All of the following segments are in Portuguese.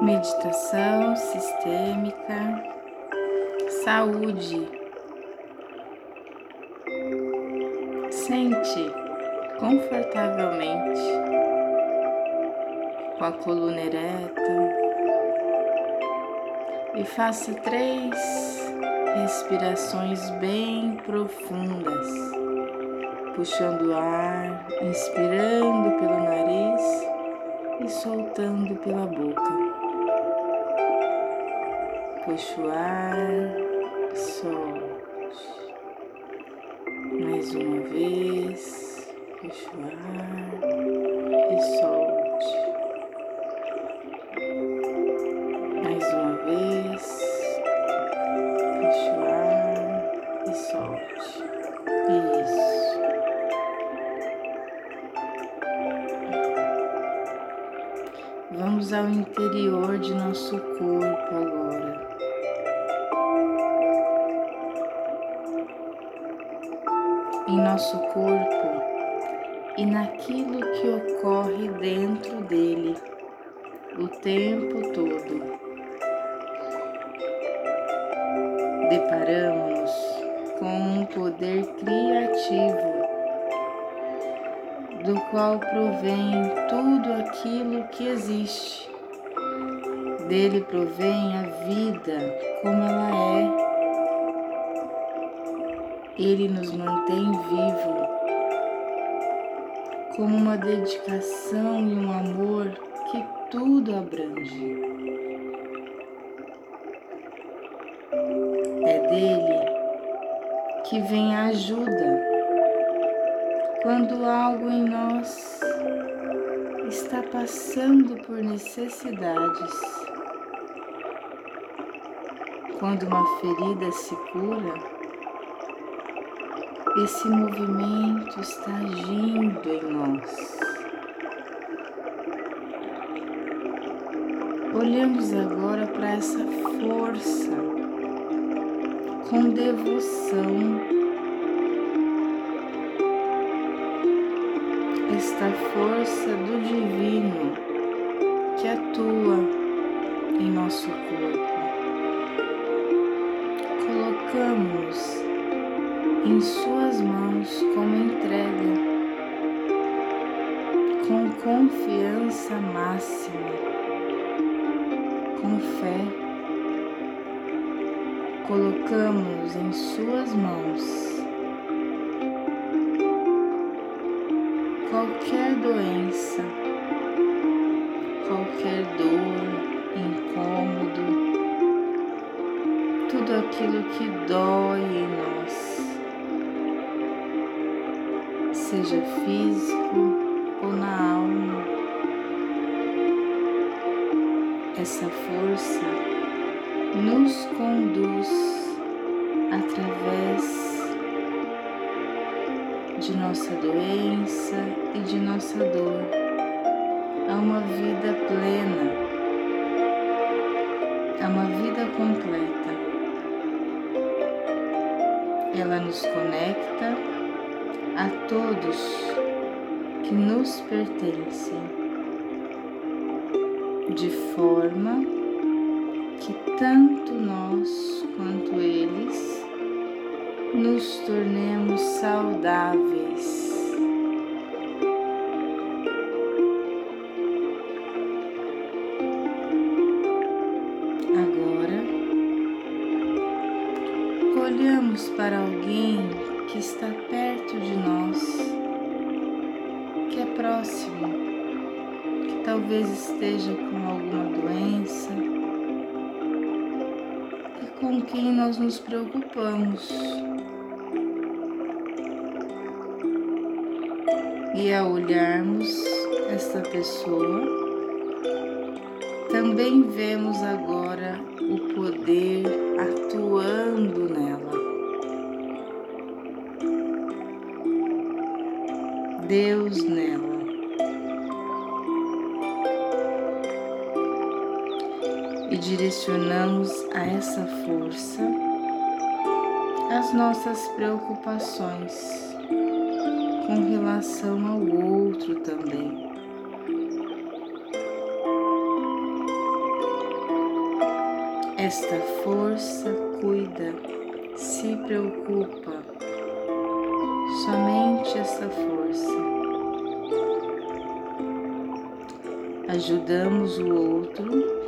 meditação sistêmica, saúde. Sente confortavelmente com a coluna ereta e faça três respirações bem profundas, puxando o ar, inspirando pelo nariz e soltando pela boca puxa o ar, solte. Mais uma vez, puxa o ar e solte. Mais uma vez, puxa o ar e solte. Isso. Vamos ao interior de nosso corpo agora. Nosso corpo e naquilo que ocorre dentro dele o tempo todo. Deparamos com um poder criativo do qual provém tudo aquilo que existe. Dele provém a vida como ela é ele nos mantém vivo, como uma dedicação e um amor que tudo abrange. É dele que vem a ajuda quando algo em nós está passando por necessidades. Quando uma ferida se cura, esse movimento está agindo em nós. Olhamos agora para essa força com devoção. Esta força do divino que atua em nosso corpo. Colocamos em Suas mãos como entrega, com confiança máxima, com fé. Colocamos em Suas mãos qualquer doença, qualquer dor, incômodo, tudo aquilo que dói em nós seja físico ou na alma. Essa força nos conduz através de nossa doença e de nossa dor a uma vida plena, a uma vida completa. Ela nos conecta a todos que nos pertencem, de forma que tanto nós quanto eles nos tornemos saudáveis. Talvez esteja com alguma doença e com quem nós nos preocupamos. E ao olharmos esta pessoa, também vemos agora o poder atuando nela. Deus nela. Direcionamos a essa força as nossas preocupações com relação ao outro também. Esta força cuida, se preocupa, somente esta força. Ajudamos o outro,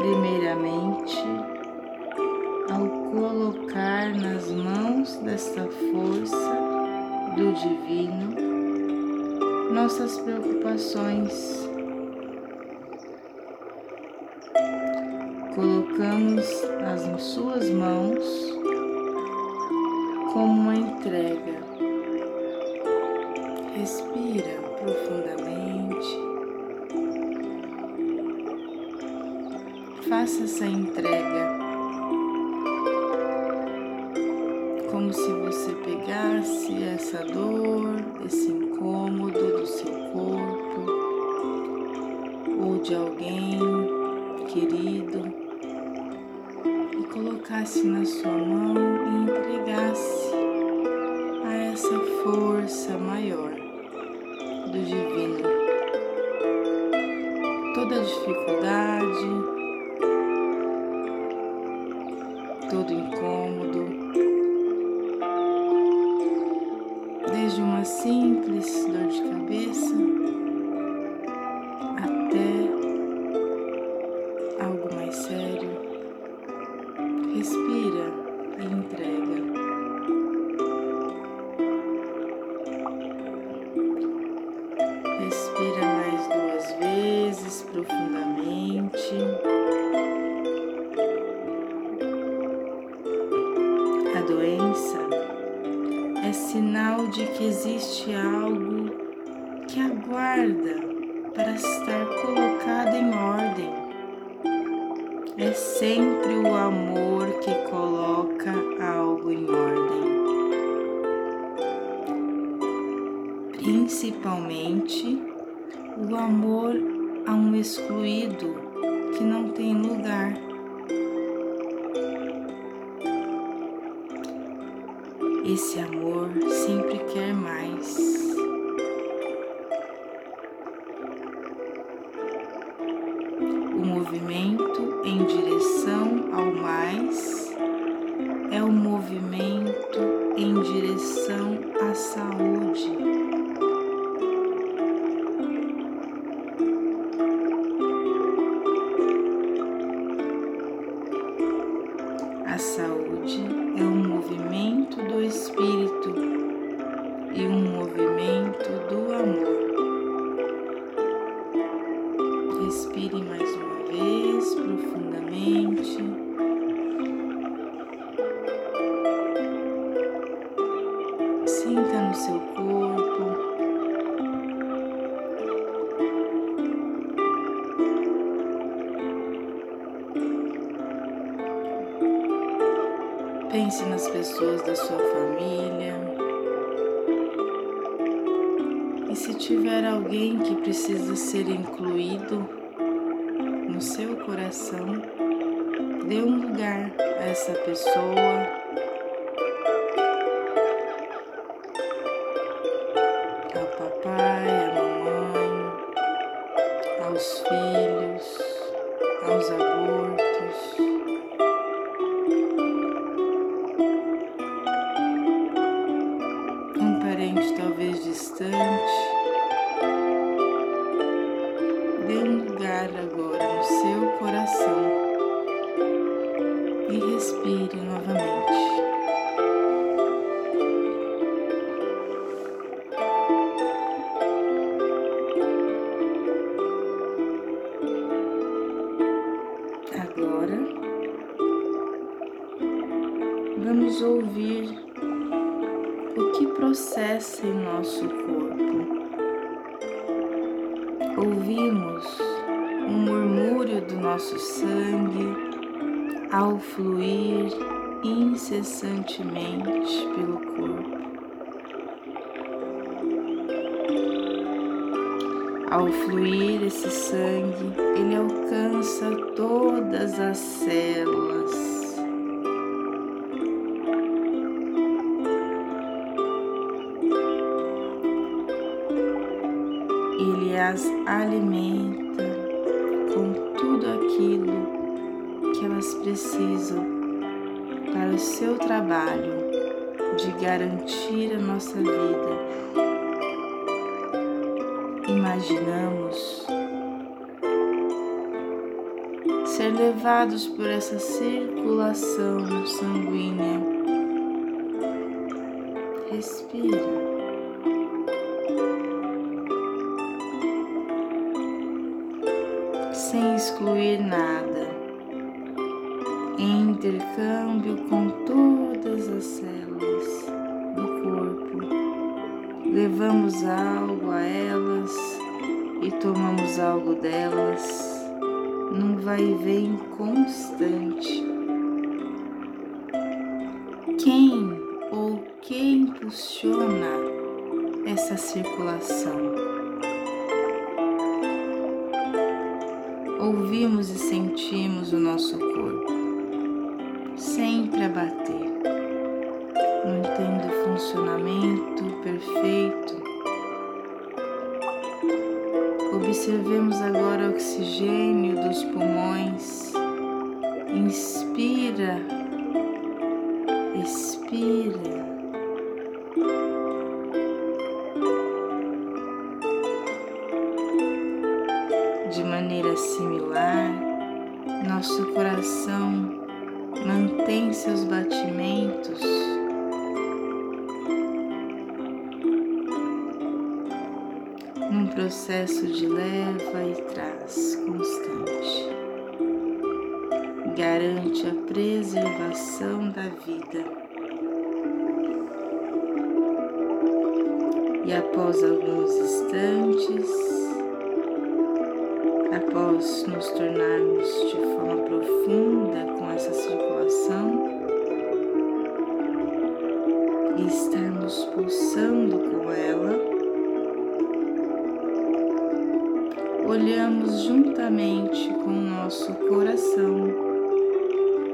primeiramente, ao colocar nas mãos desta força do Divino nossas preocupações colocamos nas suas mãos como uma entrega. Respira profundamente. Faça essa entrega como se você pegasse essa dor, esse incômodo do seu corpo ou de alguém querido colocasse na sua mão e entregasse a essa força maior do Divino. Toda dificuldade, todo incômodo, desde uma simples dor de cabeça até algo mais sério Respira e entrega. Respira mais duas vezes profundamente. Sinal de que existe algo que aguarda para estar colocado em ordem é sempre o amor que coloca algo em ordem. Principalmente o amor a um excluído que não tem lugar. Esse amor sempre quer mais. O movimento em direção ao mais é o movimento em direção à saúde. A saúde Pense nas pessoas da sua família. E se tiver alguém que precisa ser incluído, no seu coração, dê um lugar a essa pessoa. Distante. Dê um lugar agora no seu coração e respire novamente. Agora vamos ouvir o que processa em nosso corpo ouvimos um murmúrio do nosso sangue ao fluir incessantemente pelo corpo. Ao fluir esse sangue, ele alcança todas as células ele as alimenta com tudo aquilo que elas precisam para o seu trabalho de garantir a nossa vida. Imaginamos ser levados por essa circulação sanguínea. Respira. Excluir nada, em intercâmbio com todas as células do corpo. Levamos algo a elas e tomamos algo delas num vai e vem constante. Quem ou que impulsiona essa circulação? Ouvimos e sentimos o nosso corpo sempre a bater, mantendo o funcionamento perfeito. Observemos agora o oxigênio dos pulmões. Inspira, De maneira similar, nosso coração mantém seus batimentos num processo de leva e traz constante. Garante a preservação da vida. E após alguns instantes, após nos tornarmos de forma profunda com essa circulação e estarmos pulsando com ela, olhamos juntamente com o nosso coração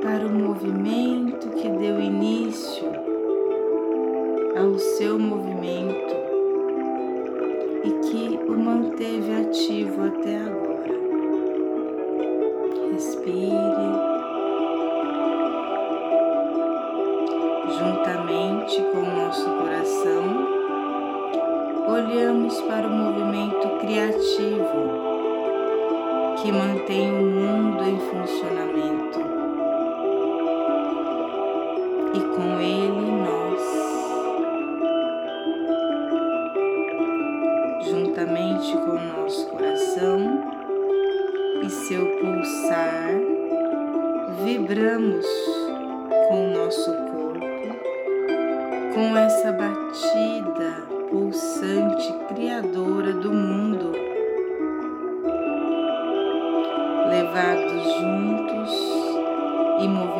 para o movimento que deu início ao seu movimento e que o manteve ativo até agora respire seu pulsar, vibramos com o nosso corpo, com essa batida pulsante criadora do mundo, levados juntos e movimentados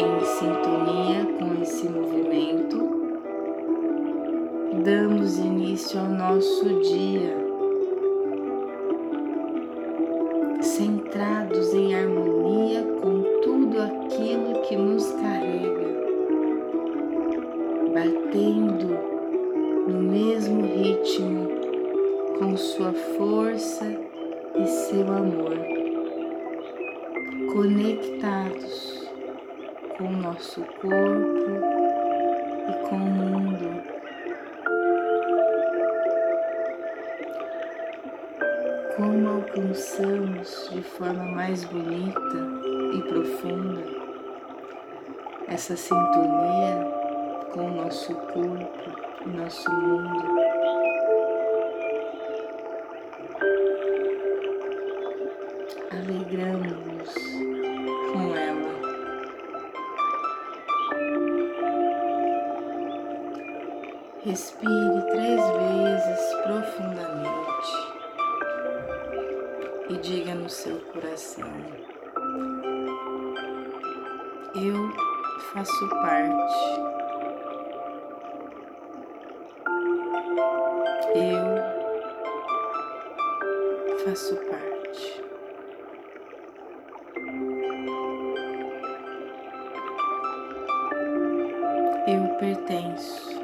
em sintonia com esse movimento, damos início ao nosso dia, centrados em harmonia com tudo aquilo que nos carrega, batendo no mesmo ritmo com sua força e seu amor, conectados com o nosso corpo e com o mundo. Como alcançamos de forma mais bonita e profunda essa sintonia com o nosso corpo e nosso mundo. Alegramos-nos Respire três vezes profundamente e diga no seu coração: Eu faço parte. Eu faço parte. Eu pertenço.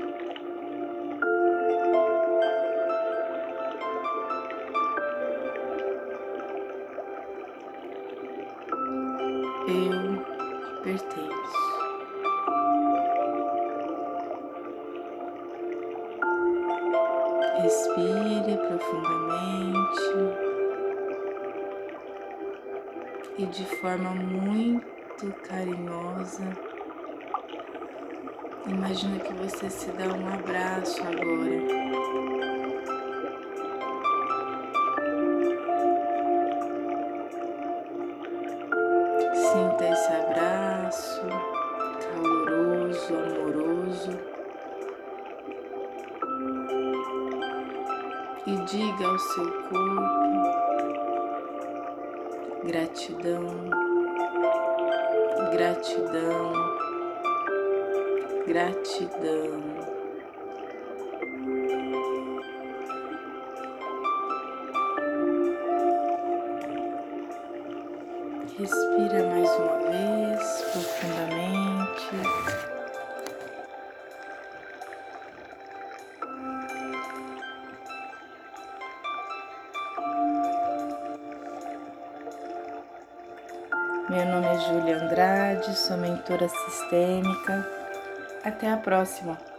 Imagina que você se dá um abraço agora. Respira mais uma vez profundamente. Meu nome é Júlia Andrade, sou mentora sistêmica. Até a próxima!